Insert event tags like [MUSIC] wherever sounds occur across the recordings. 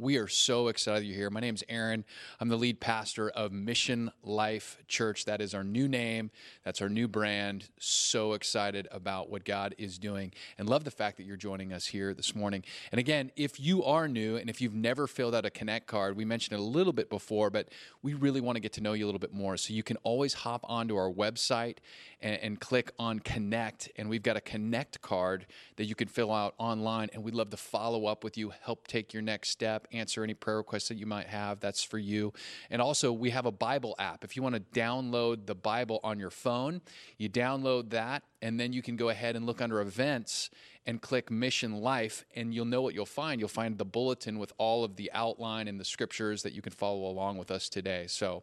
We are so excited you're here. My name is Aaron. I'm the lead pastor of Mission Life Church. That is our new name, that's our new brand. So excited about what God is doing and love the fact that you're joining us here this morning. And again, if you are new and if you've never filled out a Connect card, we mentioned it a little bit before, but we really want to get to know you a little bit more. So you can always hop onto our website and, and click on Connect. And we've got a Connect card that you can fill out online. And we'd love to follow up with you, help take your next step answer any prayer requests that you might have. That's for you. And also, we have a Bible app. If you want to download the Bible on your phone, you download that, and then you can go ahead and look under events and click Mission Life, and you'll know what you'll find. You'll find the bulletin with all of the outline and the scriptures that you can follow along with us today. So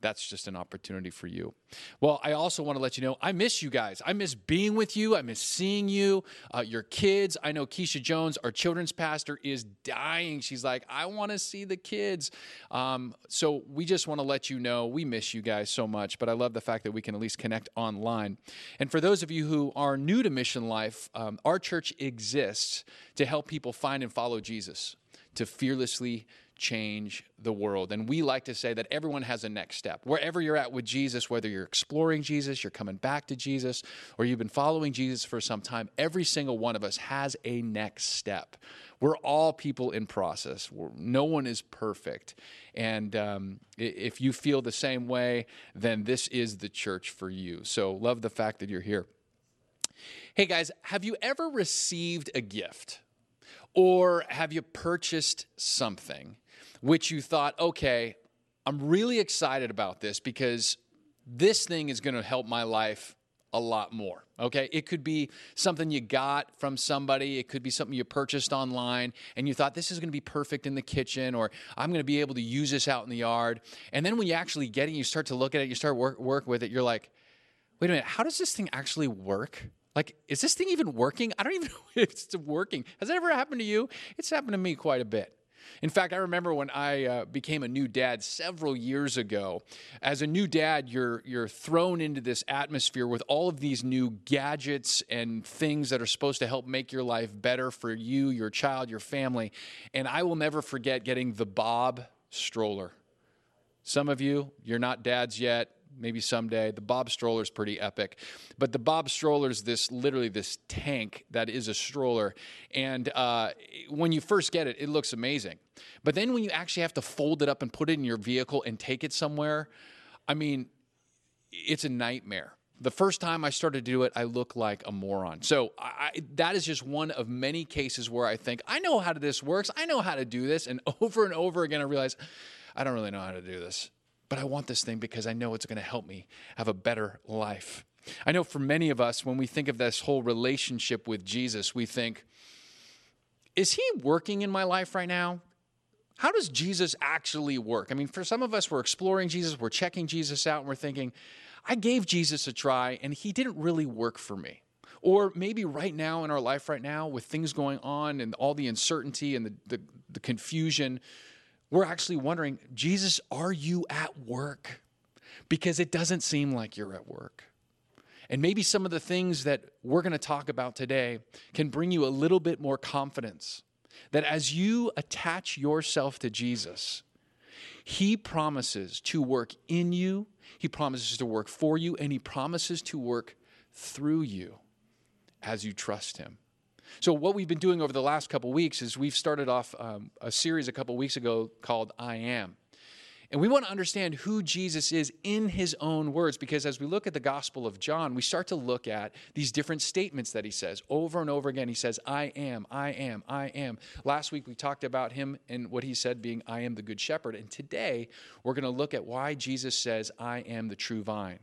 that's just an opportunity for you. Well, I also want to let you know I miss you guys. I miss being with you. I miss seeing you, uh, your kids. I know Keisha Jones, our children's pastor, is dying. She's like, I want to see the kids. Um, so we just want to let you know we miss you guys so much, but I love the fact that we can at least connect online. And for those of you who are new to Mission Life, um, our church exists to help people find and follow Jesus, to fearlessly change the world. And we like to say that everyone has a next step. Wherever you're at with Jesus, whether you're exploring Jesus, you're coming back to Jesus, or you've been following Jesus for some time, every single one of us has a next step. We're all people in process. We're, no one is perfect. And um, if you feel the same way, then this is the church for you. So love the fact that you're here. Hey guys, have you ever received a gift? Or have you purchased something which you thought, okay, I'm really excited about this because this thing is going to help my life a lot more. Okay. It could be something you got from somebody. It could be something you purchased online and you thought this is going to be perfect in the kitchen or I'm going to be able to use this out in the yard. And then when you actually get it, you start to look at it, you start work, work with it, you're like, wait a minute, how does this thing actually work? Like, is this thing even working? I don't even [LAUGHS] know if it's working. Has that ever happened to you? It's happened to me quite a bit. In fact, I remember when I uh, became a new dad several years ago. As a new dad, you're you're thrown into this atmosphere with all of these new gadgets and things that are supposed to help make your life better for you, your child, your family. And I will never forget getting the Bob stroller. Some of you, you're not dads yet maybe someday. The Bob stroller is pretty epic, but the Bob stroller is this literally this tank that is a stroller, and uh, when you first get it, it looks amazing. But then when you actually have to fold it up and put it in your vehicle and take it somewhere, I mean, it's a nightmare. The first time I started to do it, I looked like a moron. So I, that is just one of many cases where I think I know how this works. I know how to do this, and [LAUGHS] over and over again, I realize I don't really know how to do this but I want this thing because I know it's going to help me have a better life. I know for many of us, when we think of this whole relationship with Jesus, we think, is he working in my life right now? How does Jesus actually work? I mean, for some of us, we're exploring Jesus, we're checking Jesus out, and we're thinking, I gave Jesus a try and he didn't really work for me. Or maybe right now in our life, right now, with things going on and all the uncertainty and the, the, the confusion, we're actually wondering, Jesus, are you at work? Because it doesn't seem like you're at work. And maybe some of the things that we're going to talk about today can bring you a little bit more confidence that as you attach yourself to Jesus, He promises to work in you, He promises to work for you, and He promises to work through you as you trust Him. So, what we've been doing over the last couple weeks is we've started off um, a series a couple weeks ago called I Am. And we want to understand who Jesus is in his own words because as we look at the Gospel of John, we start to look at these different statements that he says over and over again. He says, I am, I am, I am. Last week we talked about him and what he said being, I am the good shepherd. And today we're going to look at why Jesus says, I am the true vine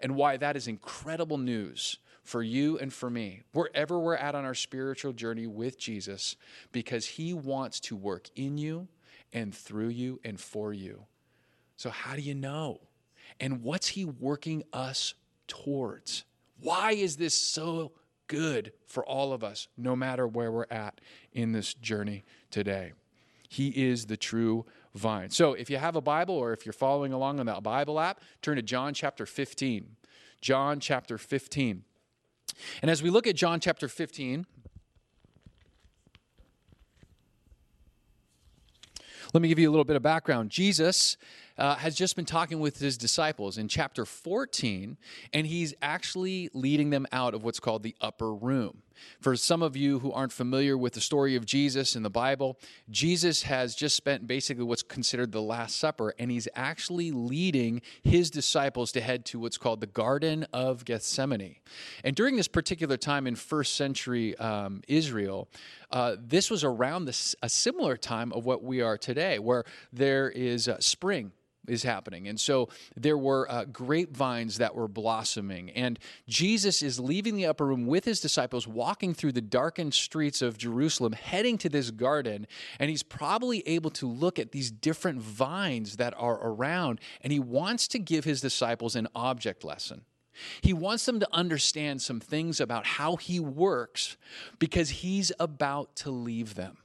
and why that is incredible news for you and for me, wherever we're at on our spiritual journey with Jesus, because He wants to work in you and through you and for you. So, how do you know? And what's He working us towards? Why is this so good for all of us, no matter where we're at in this journey today? He is the true vine. So, if you have a Bible or if you're following along on that Bible app, turn to John chapter 15. John chapter 15. And as we look at John chapter 15, Let me give you a little bit of background. Jesus uh, has just been talking with his disciples in chapter 14, and he's actually leading them out of what's called the upper room. For some of you who aren't familiar with the story of Jesus in the Bible, Jesus has just spent basically what's considered the Last Supper, and he's actually leading his disciples to head to what's called the Garden of Gethsemane. And during this particular time in first century um, Israel, uh, this was around this, a similar time of what we are today, where there is uh, spring is happening. And so there were uh, grapevines that were blossoming. And Jesus is leaving the upper room with his disciples, walking through the darkened streets of Jerusalem, heading to this garden. And he's probably able to look at these different vines that are around. And he wants to give his disciples an object lesson. He wants them to understand some things about how he works because he's about to leave them.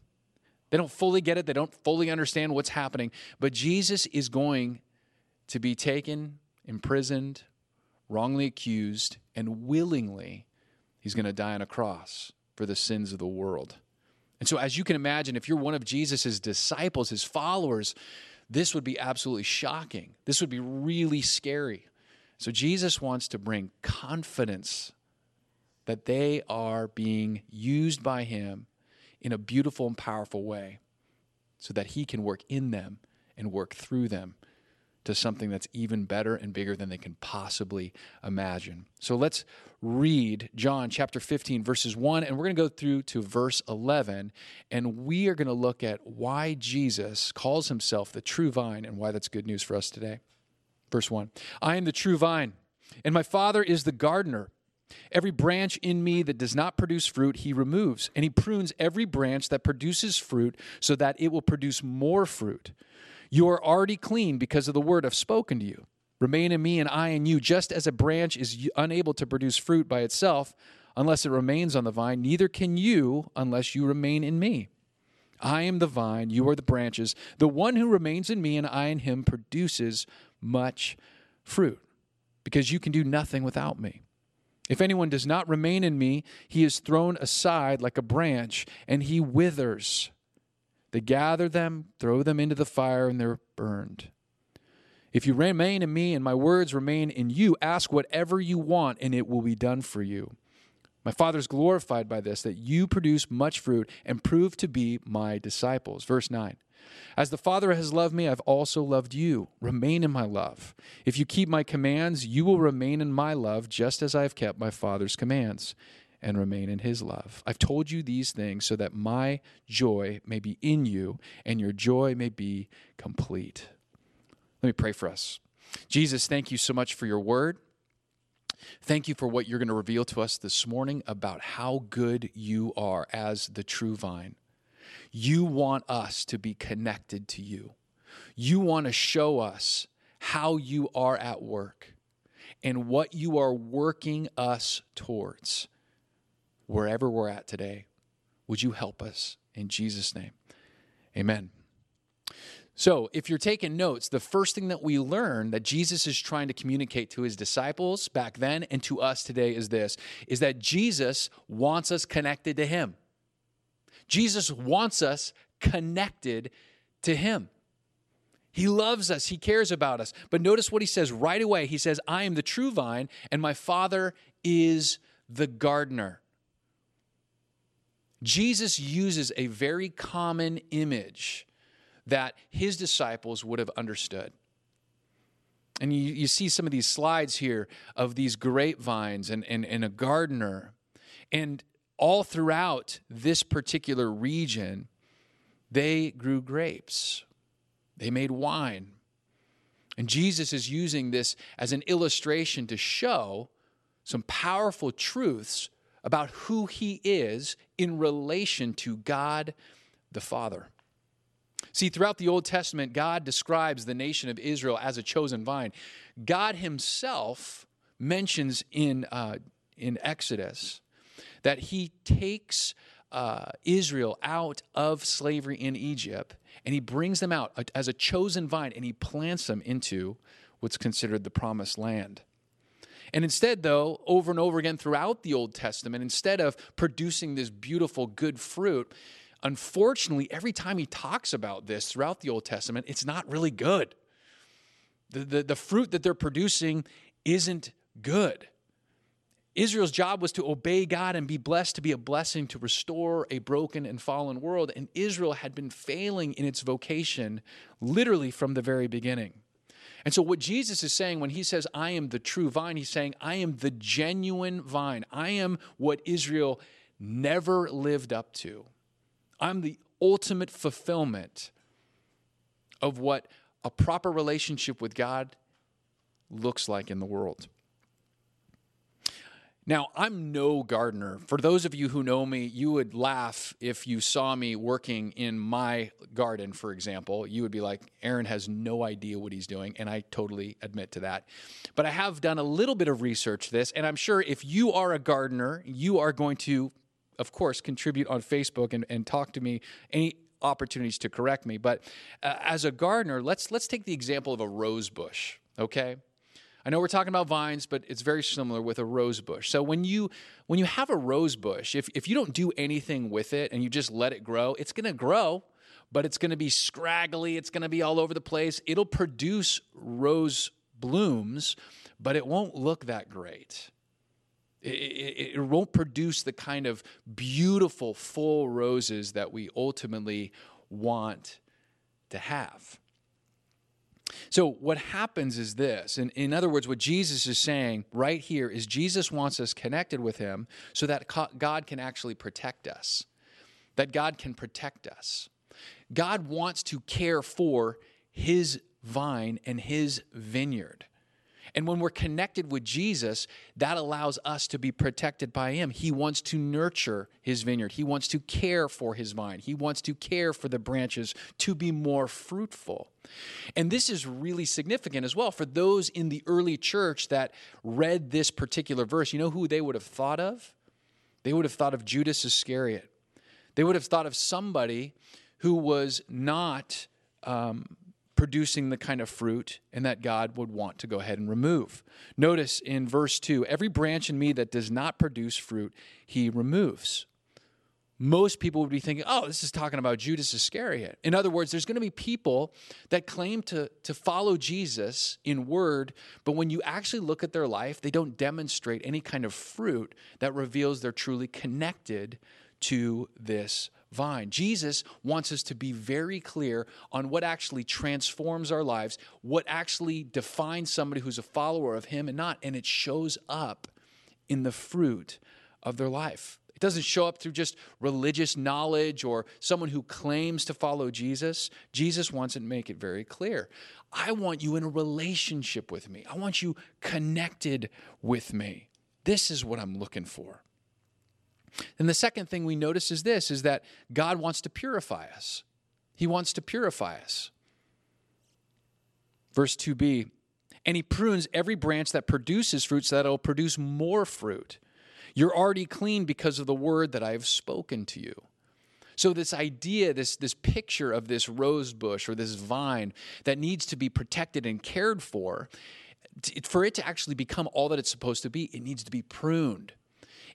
They don't fully get it, they don't fully understand what's happening, but Jesus is going to be taken, imprisoned, wrongly accused, and willingly he's going to die on a cross for the sins of the world. And so, as you can imagine, if you're one of Jesus' disciples, his followers, this would be absolutely shocking. This would be really scary. So, Jesus wants to bring confidence that they are being used by him in a beautiful and powerful way so that He can work in them and work through them to something that's even better and bigger than they can possibly imagine. So let's read John chapter 15, verses 1, and we're going to go through to verse 11, and we are going to look at why Jesus calls himself the true vine and why that's good news for us today. Verse 1 I am the true vine, and my Father is the gardener. Every branch in me that does not produce fruit, he removes, and he prunes every branch that produces fruit so that it will produce more fruit. You are already clean because of the word I've spoken to you. Remain in me, and I in you. Just as a branch is unable to produce fruit by itself unless it remains on the vine, neither can you unless you remain in me. I am the vine, you are the branches. The one who remains in me and I in him produces much fruit, because you can do nothing without me. If anyone does not remain in me, he is thrown aside like a branch, and he withers. They gather them, throw them into the fire, and they're burned. If you remain in me and my words remain in you, ask whatever you want, and it will be done for you. My Father is glorified by this, that you produce much fruit and prove to be my disciples. Verse 9. As the Father has loved me, I've also loved you. Remain in my love. If you keep my commands, you will remain in my love, just as I have kept my Father's commands and remain in his love. I've told you these things so that my joy may be in you and your joy may be complete. Let me pray for us. Jesus, thank you so much for your word. Thank you for what you're going to reveal to us this morning about how good you are as the true vine. You want us to be connected to you. You want to show us how you are at work and what you are working us towards wherever we're at today. Would you help us in Jesus' name? Amen. So, if you're taking notes, the first thing that we learn that Jesus is trying to communicate to his disciples back then and to us today is this is that Jesus wants us connected to him. Jesus wants us connected to Him. He loves us, He cares about us. But notice what He says right away He says, I am the true vine, and my Father is the gardener. Jesus uses a very common image that his disciples would have understood. And you, you see some of these slides here of these grapevines and, and, and a gardener. And all throughout this particular region, they grew grapes, they made wine. And Jesus is using this as an illustration to show some powerful truths about who he is in relation to God the Father. See, throughout the Old Testament, God describes the nation of Israel as a chosen vine. God himself mentions in, uh, in Exodus that he takes uh, Israel out of slavery in Egypt and he brings them out as a chosen vine and he plants them into what's considered the promised land. And instead, though, over and over again throughout the Old Testament, instead of producing this beautiful, good fruit, unfortunately, every time he talks about this throughout the Old Testament, it's not really good. The, the, the fruit that they're producing isn't good. Israel's job was to obey God and be blessed to be a blessing to restore a broken and fallen world. And Israel had been failing in its vocation literally from the very beginning. And so, what Jesus is saying when he says, I am the true vine, he's saying, I am the genuine vine. I am what Israel never lived up to. I'm the ultimate fulfillment of what a proper relationship with God looks like in the world. Now, I'm no gardener. For those of you who know me, you would laugh if you saw me working in my garden, for example. You would be like, Aaron has no idea what he's doing. And I totally admit to that. But I have done a little bit of research this. And I'm sure if you are a gardener, you are going to, of course, contribute on Facebook and, and talk to me any opportunities to correct me. But uh, as a gardener, let's, let's take the example of a rose bush, okay? I know we're talking about vines, but it's very similar with a rose bush. So when you when you have a rose bush, if if you don't do anything with it and you just let it grow, it's going to grow, but it's going to be scraggly, it's going to be all over the place. It'll produce rose blooms, but it won't look that great. It, it, it, won't produce the kind of beautiful, full roses that we ultimately want to have. So, what happens is this. In, in other words, what Jesus is saying right here is Jesus wants us connected with Him so that God can actually protect us, that God can protect us. God wants to care for His vine and His vineyard. And when we're connected with Jesus, that allows us to be protected by Him. He wants to nurture His vineyard, He wants to care for His vine, He wants to care for the branches to be more fruitful. And this is really significant as well for those in the early church that read this particular verse. You know who they would have thought of? They would have thought of Judas Iscariot. They would have thought of somebody who was not um, producing the kind of fruit and that God would want to go ahead and remove. Notice in verse 2 every branch in me that does not produce fruit, he removes. Most people would be thinking, oh, this is talking about Judas Iscariot. In other words, there's going to be people that claim to, to follow Jesus in word, but when you actually look at their life, they don't demonstrate any kind of fruit that reveals they're truly connected to this vine. Jesus wants us to be very clear on what actually transforms our lives, what actually defines somebody who's a follower of Him and not, and it shows up in the fruit of their life. It doesn't show up through just religious knowledge or someone who claims to follow Jesus. Jesus wants to make it very clear. I want you in a relationship with me. I want you connected with me. This is what I'm looking for. And the second thing we notice is this is that God wants to purify us. He wants to purify us. Verse 2b, and he prunes every branch that produces fruit so that it'll produce more fruit. You're already clean because of the word that I have spoken to you. So, this idea, this, this picture of this rose bush or this vine that needs to be protected and cared for, for it to actually become all that it's supposed to be, it needs to be pruned.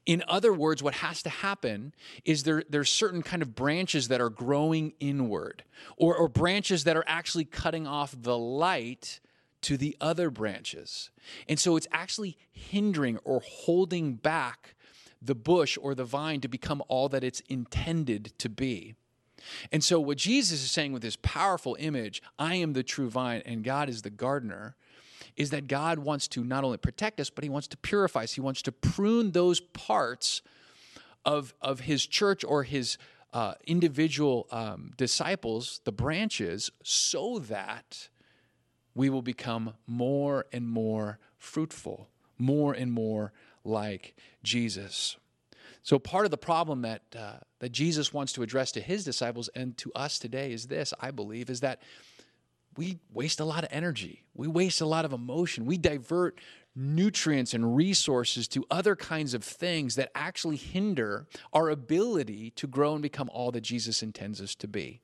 In other words, what has to happen is there, there's certain kind of branches that are growing inward, or, or branches that are actually cutting off the light to the other branches. And so it's actually hindering or holding back the bush or the vine to become all that it's intended to be. And so, what Jesus is saying with this powerful image, I am the true vine and God is the gardener, is that God wants to not only protect us, but He wants to purify us. He wants to prune those parts of, of His church or His uh, individual um, disciples, the branches, so that we will become more and more fruitful, more and more like Jesus. So part of the problem that uh, that Jesus wants to address to his disciples and to us today is this, I believe, is that we waste a lot of energy. We waste a lot of emotion. We divert nutrients and resources to other kinds of things that actually hinder our ability to grow and become all that Jesus intends us to be.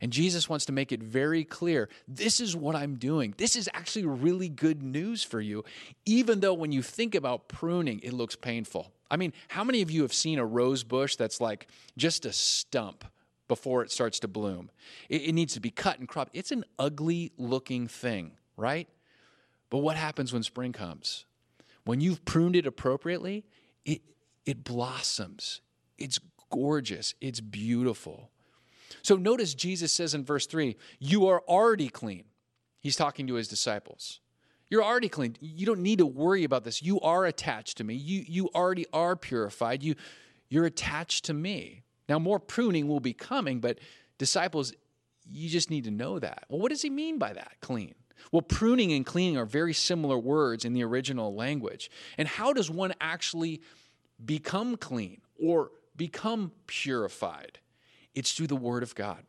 And Jesus wants to make it very clear this is what I'm doing. This is actually really good news for you, even though when you think about pruning, it looks painful. I mean, how many of you have seen a rose bush that's like just a stump? Before it starts to bloom. It, it needs to be cut and cropped. It's an ugly looking thing, right? But what happens when spring comes? When you've pruned it appropriately, it, it blossoms. It's gorgeous. It's beautiful. So notice Jesus says in verse 3 You are already clean. He's talking to his disciples. You're already clean. You don't need to worry about this. You are attached to me. You, you already are purified. You, you're attached to me. Now, more pruning will be coming, but disciples, you just need to know that. Well, what does he mean by that, clean? Well, pruning and cleaning are very similar words in the original language. And how does one actually become clean or become purified? It's through the Word of God.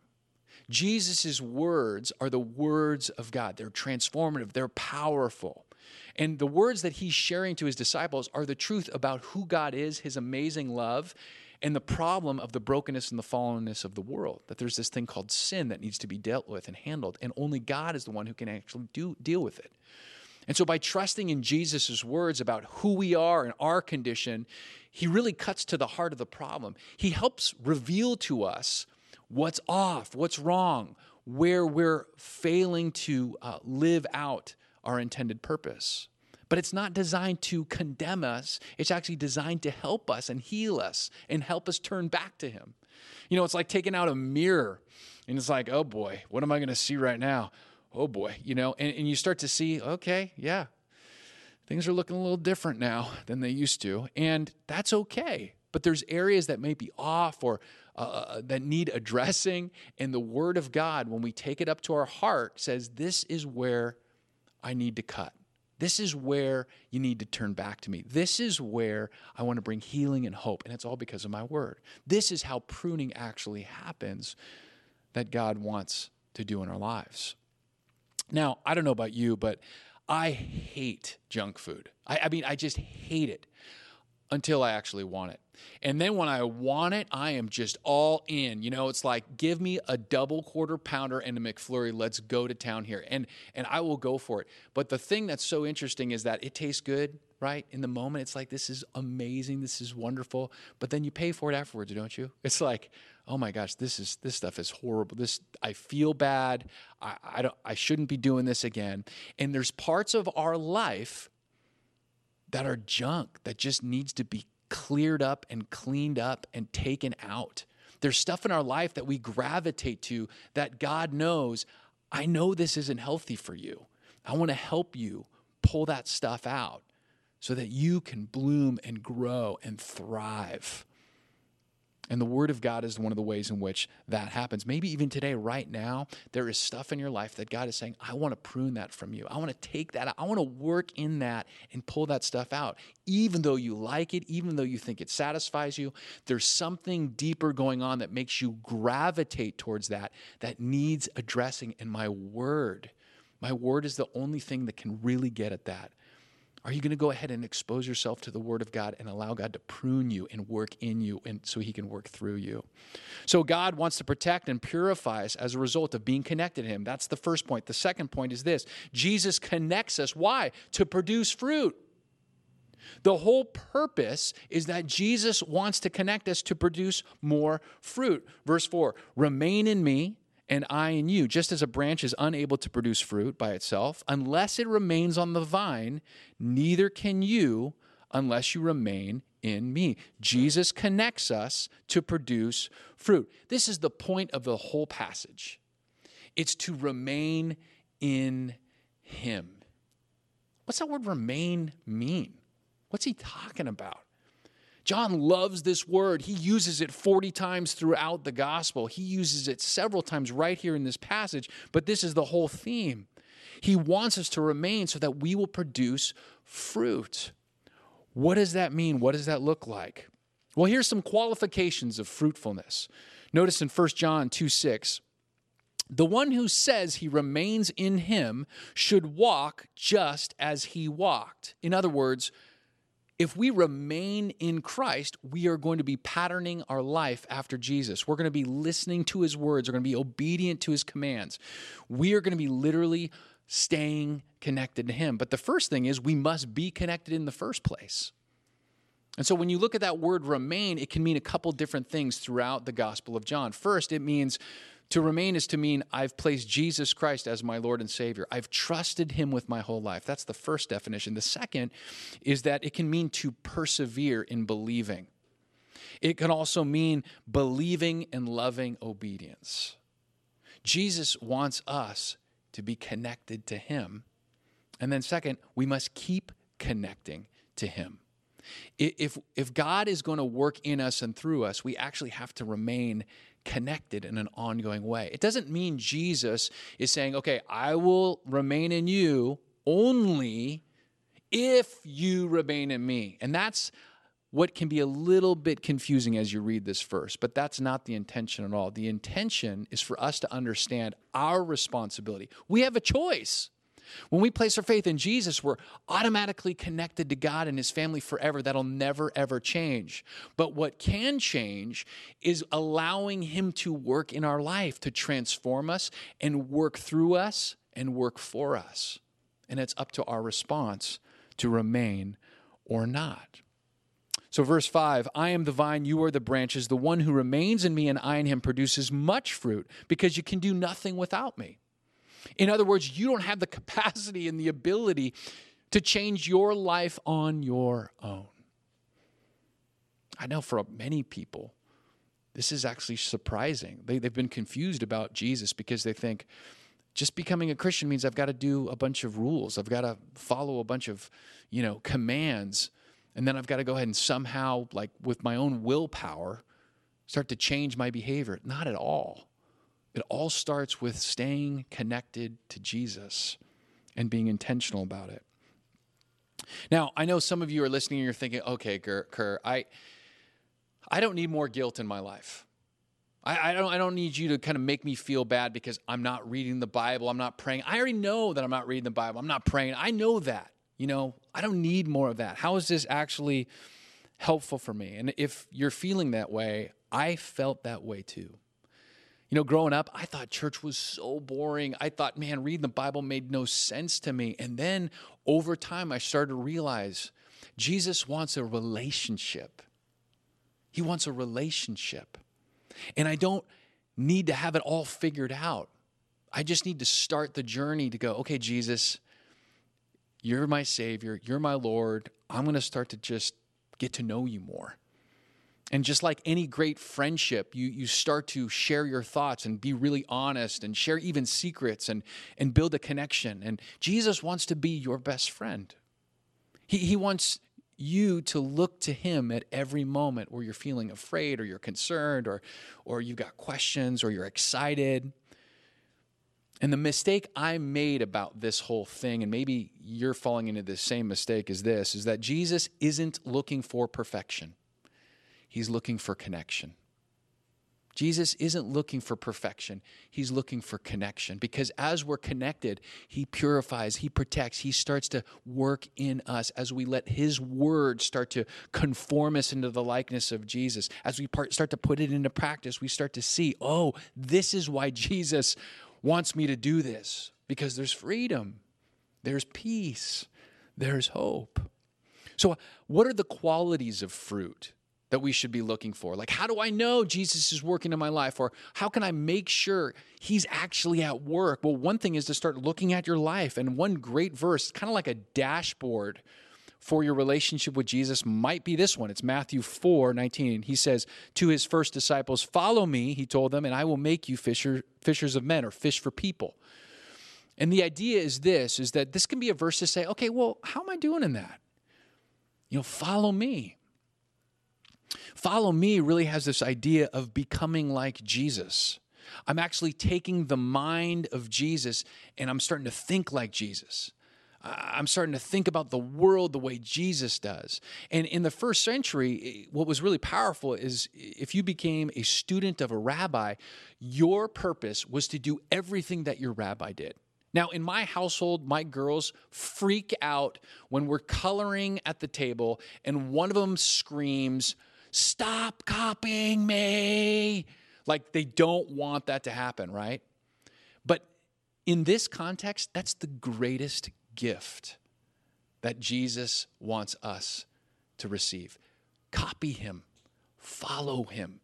Jesus' words are the words of God. They're transformative, they're powerful. And the words that he's sharing to his disciples are the truth about who God is, his amazing love, and the problem of the brokenness and the fallenness of the world. That there's this thing called sin that needs to be dealt with and handled, and only God is the one who can actually do, deal with it. And so, by trusting in Jesus' words about who we are and our condition, he really cuts to the heart of the problem. He helps reveal to us what's off, what's wrong, where we're failing to uh, live out our intended purpose. But it's not designed to condemn us. It's actually designed to help us and heal us and help us turn back to Him. You know, it's like taking out a mirror and it's like, oh boy, what am I going to see right now? Oh boy, you know, and, and you start to see, okay, yeah, things are looking a little different now than they used to. And that's okay. But there's areas that may be off or uh, uh, that need addressing. And the Word of God, when we take it up to our heart, says, This is where I need to cut. This is where you need to turn back to me. This is where I want to bring healing and hope. And it's all because of my word. This is how pruning actually happens that God wants to do in our lives. Now, I don't know about you, but I hate junk food. I, I mean, I just hate it until I actually want it. And then when I want it, I am just all in. You know, it's like give me a double quarter pounder and a McFlurry. Let's go to town here. And and I will go for it. But the thing that's so interesting is that it tastes good, right? In the moment it's like this is amazing, this is wonderful, but then you pay for it afterwards, don't you? It's like, "Oh my gosh, this is this stuff is horrible. This I feel bad. I I don't I shouldn't be doing this again." And there's parts of our life that are junk that just needs to be cleared up and cleaned up and taken out. There's stuff in our life that we gravitate to that God knows, I know this isn't healthy for you. I want to help you pull that stuff out so that you can bloom and grow and thrive. And the Word of God is one of the ways in which that happens. Maybe even today, right now, there is stuff in your life that God is saying, I want to prune that from you. I want to take that out. I want to work in that and pull that stuff out. Even though you like it, even though you think it satisfies you, there's something deeper going on that makes you gravitate towards that, that needs addressing. And my Word, my Word is the only thing that can really get at that. Are you going to go ahead and expose yourself to the Word of God and allow God to prune you and work in you and so He can work through you? So, God wants to protect and purify us as a result of being connected to Him. That's the first point. The second point is this Jesus connects us. Why? To produce fruit. The whole purpose is that Jesus wants to connect us to produce more fruit. Verse 4 Remain in me and I in you. Just as a branch is unable to produce fruit by itself, unless it remains on the vine, neither can you unless you remain in me. Jesus connects us to produce fruit. This is the point of the whole passage it's to remain in Him. What's that word remain mean? What's he talking about? John loves this word. He uses it 40 times throughout the gospel. He uses it several times right here in this passage, but this is the whole theme. He wants us to remain so that we will produce fruit. What does that mean? What does that look like? Well, here's some qualifications of fruitfulness. Notice in 1 John 2 6, the one who says he remains in him should walk just as he walked. In other words, if we remain in Christ, we are going to be patterning our life after Jesus. We're going to be listening to his words. We're going to be obedient to his commands. We are going to be literally staying connected to him. But the first thing is we must be connected in the first place. And so when you look at that word remain, it can mean a couple different things throughout the Gospel of John. First, it means to remain is to mean I've placed Jesus Christ as my Lord and Savior. I've trusted him with my whole life. That's the first definition. The second is that it can mean to persevere in believing. It can also mean believing and loving obedience. Jesus wants us to be connected to him. And then, second, we must keep connecting to him. If, if God is going to work in us and through us, we actually have to remain connected in an ongoing way. It doesn't mean Jesus is saying, okay, I will remain in you only if you remain in me. And that's what can be a little bit confusing as you read this verse, but that's not the intention at all. The intention is for us to understand our responsibility. We have a choice. When we place our faith in Jesus, we're automatically connected to God and His family forever. That'll never, ever change. But what can change is allowing Him to work in our life, to transform us and work through us and work for us. And it's up to our response to remain or not. So, verse 5 I am the vine, you are the branches. The one who remains in me and I in him produces much fruit because you can do nothing without me. In other words, you don't have the capacity and the ability to change your life on your own. I know for many people, this is actually surprising. They, they've been confused about Jesus because they think just becoming a Christian means I've got to do a bunch of rules. I've got to follow a bunch of, you know, commands. And then I've got to go ahead and somehow, like with my own willpower, start to change my behavior. Not at all. It all starts with staying connected to Jesus and being intentional about it. Now, I know some of you are listening and you're thinking, okay, Kerr, I, I don't need more guilt in my life. I, I, don't, I don't need you to kind of make me feel bad because I'm not reading the Bible. I'm not praying. I already know that I'm not reading the Bible. I'm not praying. I know that. You know, I don't need more of that. How is this actually helpful for me? And if you're feeling that way, I felt that way too. You know, growing up, I thought church was so boring. I thought, man, reading the Bible made no sense to me. And then over time, I started to realize Jesus wants a relationship. He wants a relationship. And I don't need to have it all figured out. I just need to start the journey to go, okay, Jesus, you're my Savior, you're my Lord. I'm going to start to just get to know you more. And just like any great friendship, you, you start to share your thoughts and be really honest and share even secrets and, and build a connection. And Jesus wants to be your best friend. He, he wants you to look to him at every moment where you're feeling afraid or you're concerned or, or you've got questions or you're excited. And the mistake I made about this whole thing, and maybe you're falling into the same mistake as this, is that Jesus isn't looking for perfection. He's looking for connection. Jesus isn't looking for perfection. He's looking for connection because as we're connected, He purifies, He protects, He starts to work in us as we let His word start to conform us into the likeness of Jesus. As we start to put it into practice, we start to see, oh, this is why Jesus wants me to do this because there's freedom, there's peace, there's hope. So, what are the qualities of fruit? That we should be looking for. Like, how do I know Jesus is working in my life? Or how can I make sure he's actually at work? Well, one thing is to start looking at your life. And one great verse, kind of like a dashboard for your relationship with Jesus, might be this one. It's Matthew 4 19. He says to his first disciples, Follow me, he told them, and I will make you fisher, fishers of men or fish for people. And the idea is this is that this can be a verse to say, okay, well, how am I doing in that? You know, follow me. Follow me really has this idea of becoming like Jesus. I'm actually taking the mind of Jesus and I'm starting to think like Jesus. I'm starting to think about the world the way Jesus does. And in the first century, what was really powerful is if you became a student of a rabbi, your purpose was to do everything that your rabbi did. Now, in my household, my girls freak out when we're coloring at the table and one of them screams, Stop copying me. Like they don't want that to happen, right? But in this context, that's the greatest gift that Jesus wants us to receive copy him, follow him.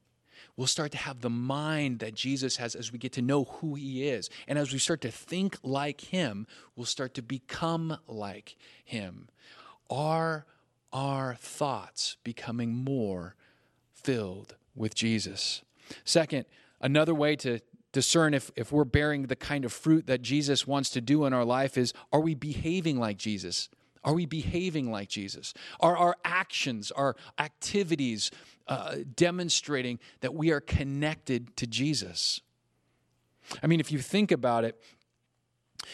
We'll start to have the mind that Jesus has as we get to know who he is. And as we start to think like him, we'll start to become like him. Are our thoughts becoming more filled with Jesus? Second, another way to discern if, if we're bearing the kind of fruit that Jesus wants to do in our life is are we behaving like Jesus? Are we behaving like Jesus? Are our actions, our activities uh, demonstrating that we are connected to Jesus? I mean, if you think about it,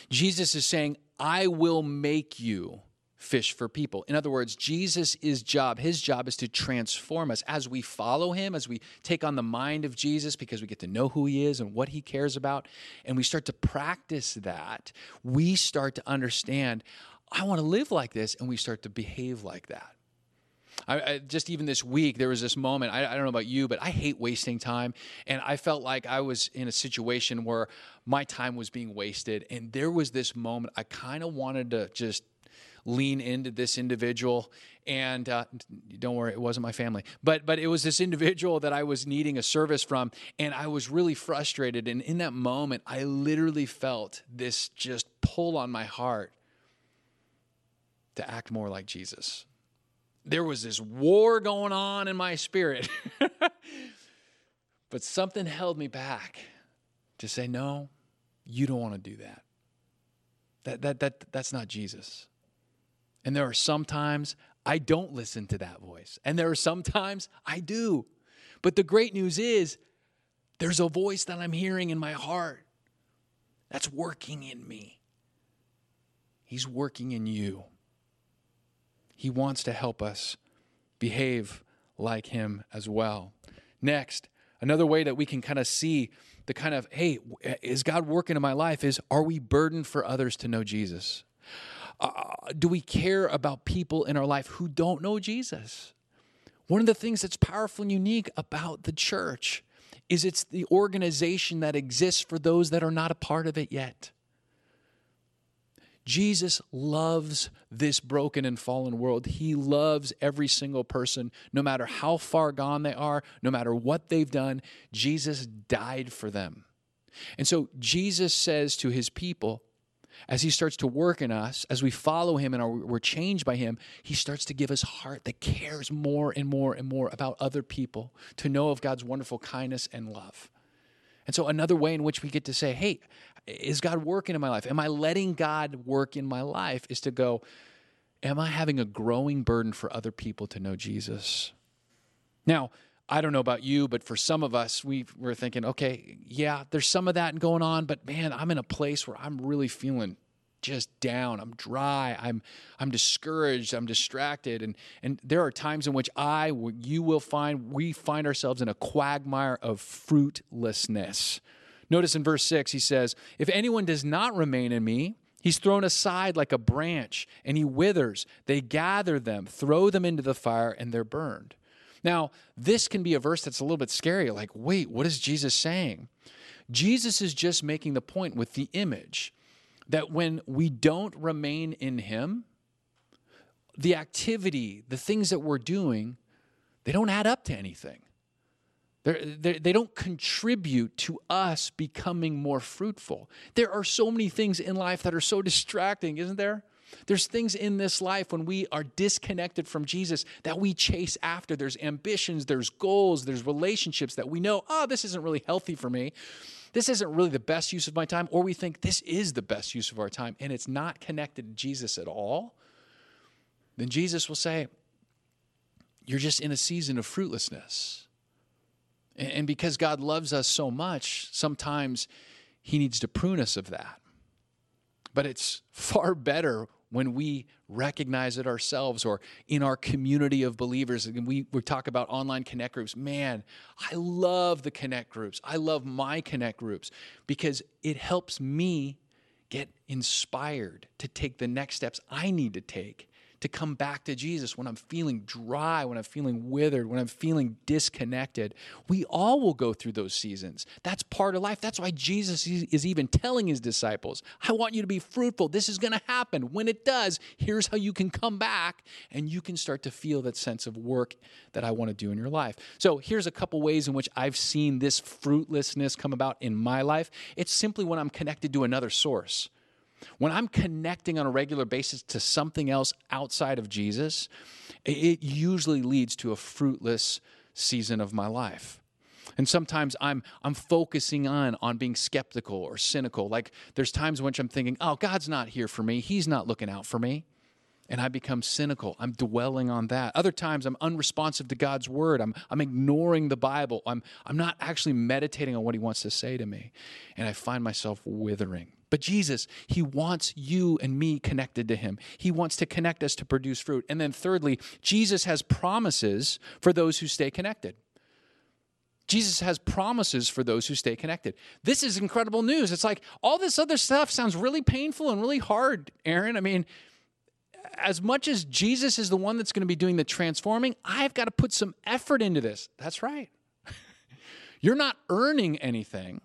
Jesus is saying, I will make you fish for people. In other words, Jesus' is job, his job is to transform us as we follow him, as we take on the mind of Jesus because we get to know who he is and what he cares about, and we start to practice that, we start to understand, I want to live like this, and we start to behave like that. I, I, just even this week, there was this moment. I, I, don't know about you, but I hate wasting time. And I felt like I was in a situation where my time was being wasted. And there was this moment I kind of wanted to just lean into this individual. And uh, don't worry it wasn't my family. But but it was this individual that i was needing a service from and i was really frustrated. And in that moment i literally felt this just pull on my heart to act more like jesus. There was this war going on in my spirit [LAUGHS] but something held me back to say no you don't want to do that. That, that, that that's not jesus and there are some times I don't listen to that voice. And there are some times I do. But the great news is there's a voice that I'm hearing in my heart that's working in me. He's working in you. He wants to help us behave like Him as well. Next, another way that we can kind of see the kind of, hey, is God working in my life is are we burdened for others to know Jesus? Uh, do we care about people in our life who don't know Jesus? One of the things that's powerful and unique about the church is it's the organization that exists for those that are not a part of it yet. Jesus loves this broken and fallen world. He loves every single person, no matter how far gone they are, no matter what they've done. Jesus died for them. And so Jesus says to his people, as he starts to work in us, as we follow him and are, we're changed by him, he starts to give us heart that cares more and more and more about other people, to know of God's wonderful kindness and love. And so, another way in which we get to say, hey, is God working in my life? Am I letting God work in my life? Is to go, am I having a growing burden for other people to know Jesus? Now, I don't know about you, but for some of us, we were thinking, okay, yeah, there's some of that going on, but man, I'm in a place where I'm really feeling just down. I'm dry. I'm I'm discouraged. I'm distracted, and and there are times in which I, you will find, we find ourselves in a quagmire of fruitlessness. Notice in verse six, he says, "If anyone does not remain in me." He's thrown aside like a branch and he withers. They gather them, throw them into the fire, and they're burned. Now, this can be a verse that's a little bit scary. Like, wait, what is Jesus saying? Jesus is just making the point with the image that when we don't remain in Him, the activity, the things that we're doing, they don't add up to anything. They're, they're, they do not contribute to us becoming more fruitful. There are so many things in life that are so distracting, isn't there? There's things in this life when we are disconnected from Jesus that we chase after. There's ambitions, there's goals, there's relationships that we know, oh, this isn't really healthy for me. This isn't really the best use of my time. Or we think this is the best use of our time and it's not connected to Jesus at all. Then Jesus will say, You're just in a season of fruitlessness. And because God loves us so much, sometimes He needs to prune us of that. But it's far better when we recognize it ourselves or in our community of believers. And we, we talk about online connect groups. Man, I love the connect groups. I love my connect groups because it helps me get inspired to take the next steps I need to take to come back to Jesus when I'm feeling dry, when I'm feeling withered, when I'm feeling disconnected. We all will go through those seasons. That's part of life. That's why Jesus is even telling his disciples, I want you to be fruitful. This is going to happen. When it does, here's how you can come back and you can start to feel that sense of work that I want to do in your life. So here's a couple ways in which I've seen this fruitlessness come about in my life. It's simply when I'm connected to another source. When I'm connecting on a regular basis to something else outside of Jesus, it usually leads to a fruitless season of my life. And sometimes I'm I'm focusing on on being skeptical or cynical. Like there's times which I'm thinking, "Oh, God's not here for me. He's not looking out for me." And I become cynical. I'm dwelling on that. Other times I'm unresponsive to God's word. I'm I'm ignoring the Bible. I'm I'm not actually meditating on what he wants to say to me. And I find myself withering. But Jesus, He wants you and me connected to Him. He wants to connect us to produce fruit. And then, thirdly, Jesus has promises for those who stay connected. Jesus has promises for those who stay connected. This is incredible news. It's like all this other stuff sounds really painful and really hard, Aaron. I mean, as much as Jesus is the one that's going to be doing the transforming, I've got to put some effort into this. That's right. [LAUGHS] You're not earning anything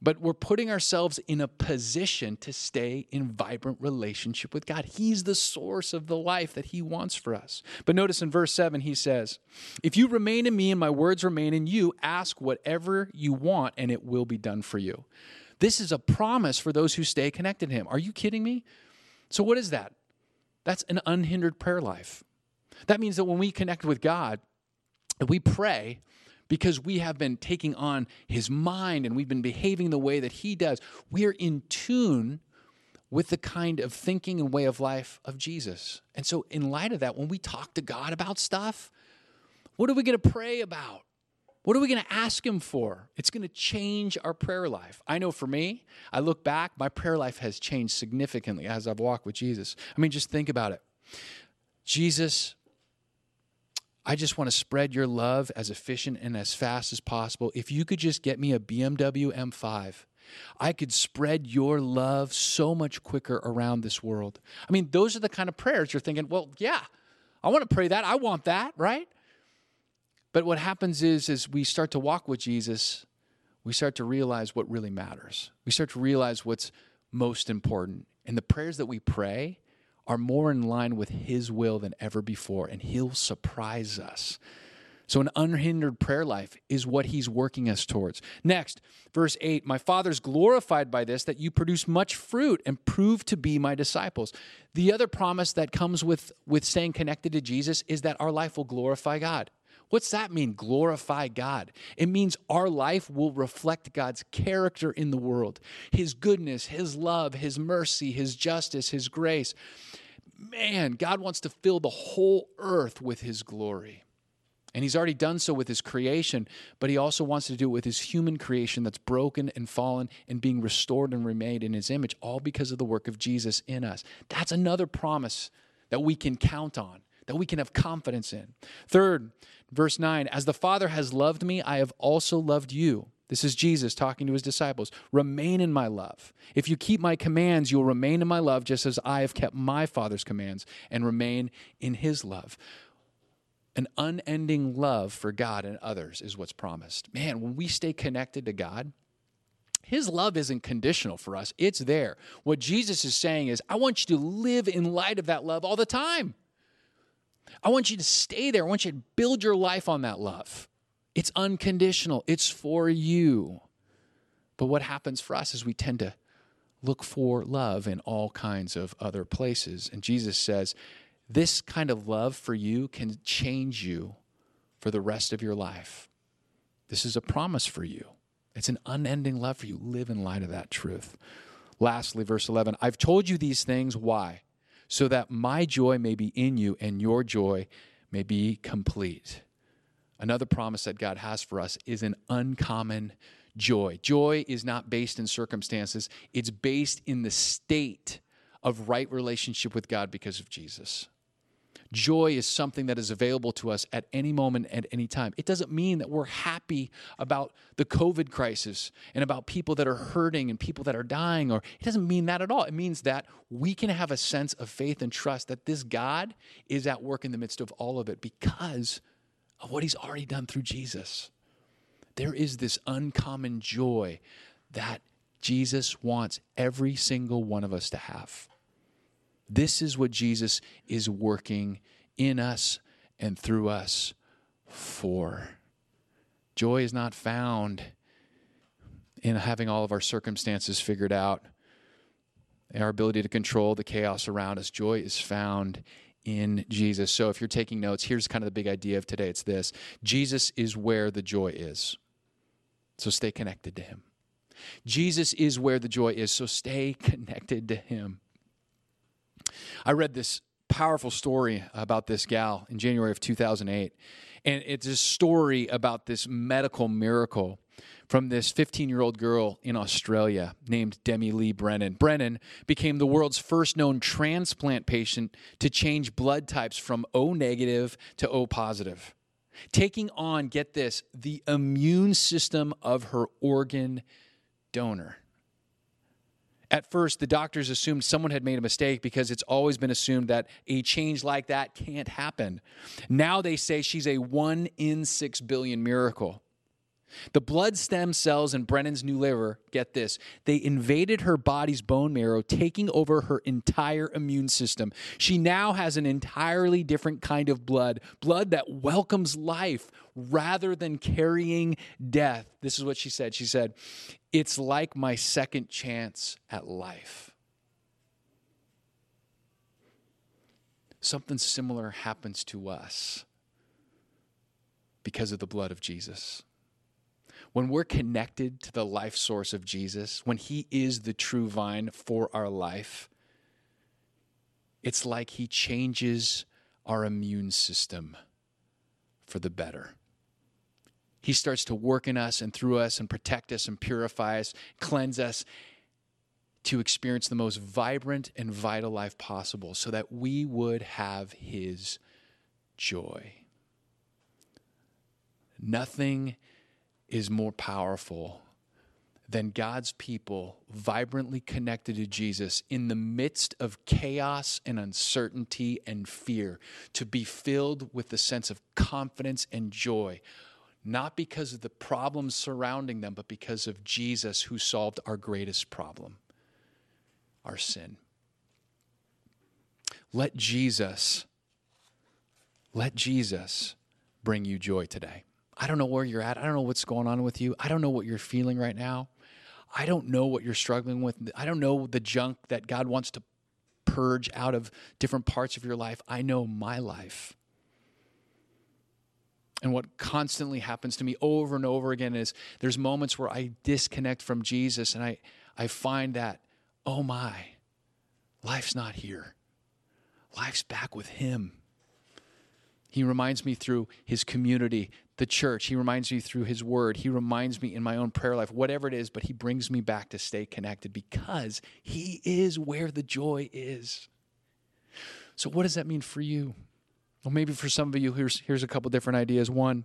but we're putting ourselves in a position to stay in vibrant relationship with God. He's the source of the life that He wants for us. But notice in verse 7, He says, If you remain in me and my words remain in you, ask whatever you want and it will be done for you. This is a promise for those who stay connected to Him. Are you kidding me? So, what is that? That's an unhindered prayer life. That means that when we connect with God, we pray, because we have been taking on his mind and we've been behaving the way that he does. We are in tune with the kind of thinking and way of life of Jesus. And so, in light of that, when we talk to God about stuff, what are we going to pray about? What are we going to ask Him for? It's going to change our prayer life. I know for me, I look back, my prayer life has changed significantly as I've walked with Jesus. I mean, just think about it. Jesus I just want to spread your love as efficient and as fast as possible. If you could just get me a BMW M5, I could spread your love so much quicker around this world. I mean, those are the kind of prayers you're thinking, well, yeah, I want to pray that. I want that, right? But what happens is, as we start to walk with Jesus, we start to realize what really matters. We start to realize what's most important. And the prayers that we pray are more in line with His will than ever before, and He'll surprise us. So, an unhindered prayer life is what He's working us towards. Next, verse 8 My Father's glorified by this, that you produce much fruit and prove to be my disciples. The other promise that comes with, with staying connected to Jesus is that our life will glorify God. What's that mean? Glorify God. It means our life will reflect God's character in the world His goodness, His love, His mercy, His justice, His grace. Man, God wants to fill the whole earth with His glory. And He's already done so with His creation, but He also wants to do it with His human creation that's broken and fallen and being restored and remade in His image, all because of the work of Jesus in us. That's another promise that we can count on that we can have confidence in. Third, verse 9, as the Father has loved me, I have also loved you. This is Jesus talking to his disciples. Remain in my love. If you keep my commands, you'll remain in my love, just as I have kept my Father's commands and remain in his love. An unending love for God and others is what's promised. Man, when we stay connected to God, his love isn't conditional for us, it's there. What Jesus is saying is, I want you to live in light of that love all the time. I want you to stay there. I want you to build your life on that love. It's unconditional, it's for you. But what happens for us is we tend to look for love in all kinds of other places. And Jesus says, this kind of love for you can change you for the rest of your life. This is a promise for you. It's an unending love for you. Live in light of that truth. Lastly, verse 11 I've told you these things. Why? So that my joy may be in you and your joy may be complete. Another promise that God has for us is an uncommon joy. Joy is not based in circumstances, it's based in the state of right relationship with God because of Jesus. Joy is something that is available to us at any moment, at any time. It doesn't mean that we're happy about the COVID crisis and about people that are hurting and people that are dying, or it doesn't mean that at all. It means that we can have a sense of faith and trust that this God is at work in the midst of all of it because of what he's already done through Jesus. There is this uncommon joy that Jesus wants every single one of us to have. This is what Jesus is working in us and through us for. Joy is not found in having all of our circumstances figured out, our ability to control the chaos around us. Joy is found in Jesus. So if you're taking notes, here's kind of the big idea of today it's this Jesus is where the joy is. So stay connected to him. Jesus is where the joy is. So stay [LAUGHS] connected to him. I read this powerful story about this gal in January of 2008. And it's a story about this medical miracle from this 15 year old girl in Australia named Demi Lee Brennan. Brennan became the world's first known transplant patient to change blood types from O negative to O positive, taking on, get this, the immune system of her organ donor. At first, the doctors assumed someone had made a mistake because it's always been assumed that a change like that can't happen. Now they say she's a one in six billion miracle. The blood stem cells in Brennan's new liver, get this, they invaded her body's bone marrow, taking over her entire immune system. She now has an entirely different kind of blood, blood that welcomes life rather than carrying death. This is what she said. She said, It's like my second chance at life. Something similar happens to us because of the blood of Jesus when we're connected to the life source of Jesus, when He is the true vine for our life, it's like He changes our immune system for the better. He starts to work in us and through us and protect us and purify us, cleanse us to experience the most vibrant and vital life possible so that we would have His joy. Nothing is more powerful than God's people vibrantly connected to Jesus in the midst of chaos and uncertainty and fear, to be filled with the sense of confidence and joy, not because of the problems surrounding them, but because of Jesus who solved our greatest problem our sin. Let Jesus, let Jesus bring you joy today. I don't know where you're at. I don't know what's going on with you. I don't know what you're feeling right now. I don't know what you're struggling with. I don't know the junk that God wants to purge out of different parts of your life. I know my life. And what constantly happens to me over and over again is there's moments where I disconnect from Jesus and I, I find that, oh my, life's not here. Life's back with Him. He reminds me through his community, the church. He reminds me through his word. He reminds me in my own prayer life, whatever it is, but he brings me back to stay connected because he is where the joy is. So, what does that mean for you? Well, maybe for some of you, here's, here's a couple different ideas. One,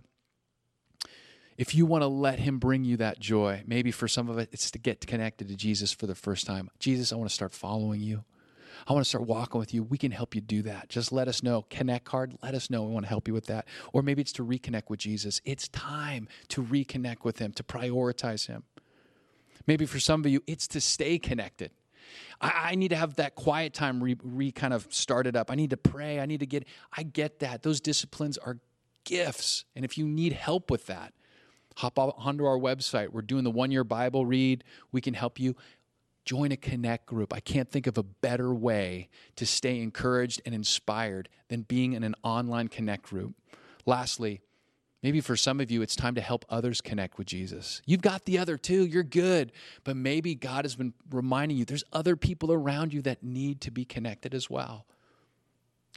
if you want to let him bring you that joy, maybe for some of it, it's to get connected to Jesus for the first time. Jesus, I want to start following you. I want to start walking with you. We can help you do that. Just let us know. Connect card, let us know. We want to help you with that. Or maybe it's to reconnect with Jesus. It's time to reconnect with Him, to prioritize Him. Maybe for some of you, it's to stay connected. I, I need to have that quiet time re, re kind of started up. I need to pray. I need to get, I get that. Those disciplines are gifts. And if you need help with that, hop onto our website. We're doing the one year Bible read. We can help you join a connect group. I can't think of a better way to stay encouraged and inspired than being in an online connect group. Lastly, maybe for some of you, it's time to help others connect with Jesus. You've got the other two, you're good, but maybe God has been reminding you there's other people around you that need to be connected as well.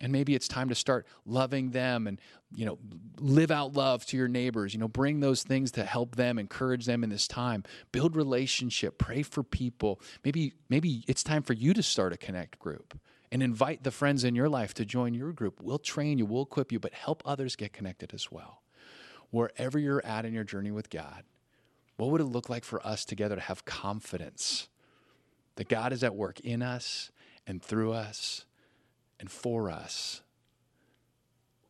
And maybe it's time to start loving them and, you know, live out love to your neighbors. You know, bring those things to help them, encourage them in this time. Build relationship, pray for people. Maybe maybe it's time for you to start a connect group and invite the friends in your life to join your group. We'll train you, we'll equip you, but help others get connected as well. Wherever you're at in your journey with God, what would it look like for us together to have confidence that God is at work in us and through us and for us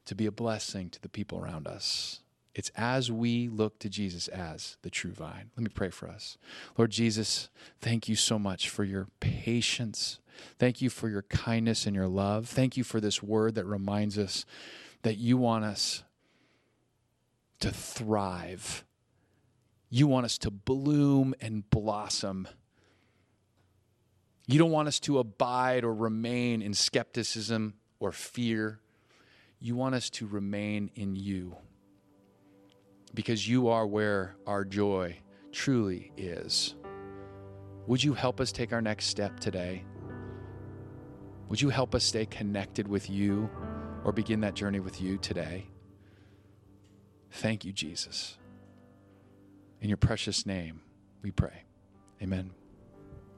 to be a blessing to the people around us? It's as we look to Jesus as the true vine. Let me pray for us. Lord Jesus, thank you so much for your patience. Thank you for your kindness and your love. Thank you for this word that reminds us that you want us to thrive. You want us to bloom and blossom. You don't want us to abide or remain in skepticism or fear. You want us to remain in you because you are where our joy truly is. Would you help us take our next step today? Would you help us stay connected with you or begin that journey with you today? Thank you, Jesus. In your precious name, we pray. Amen.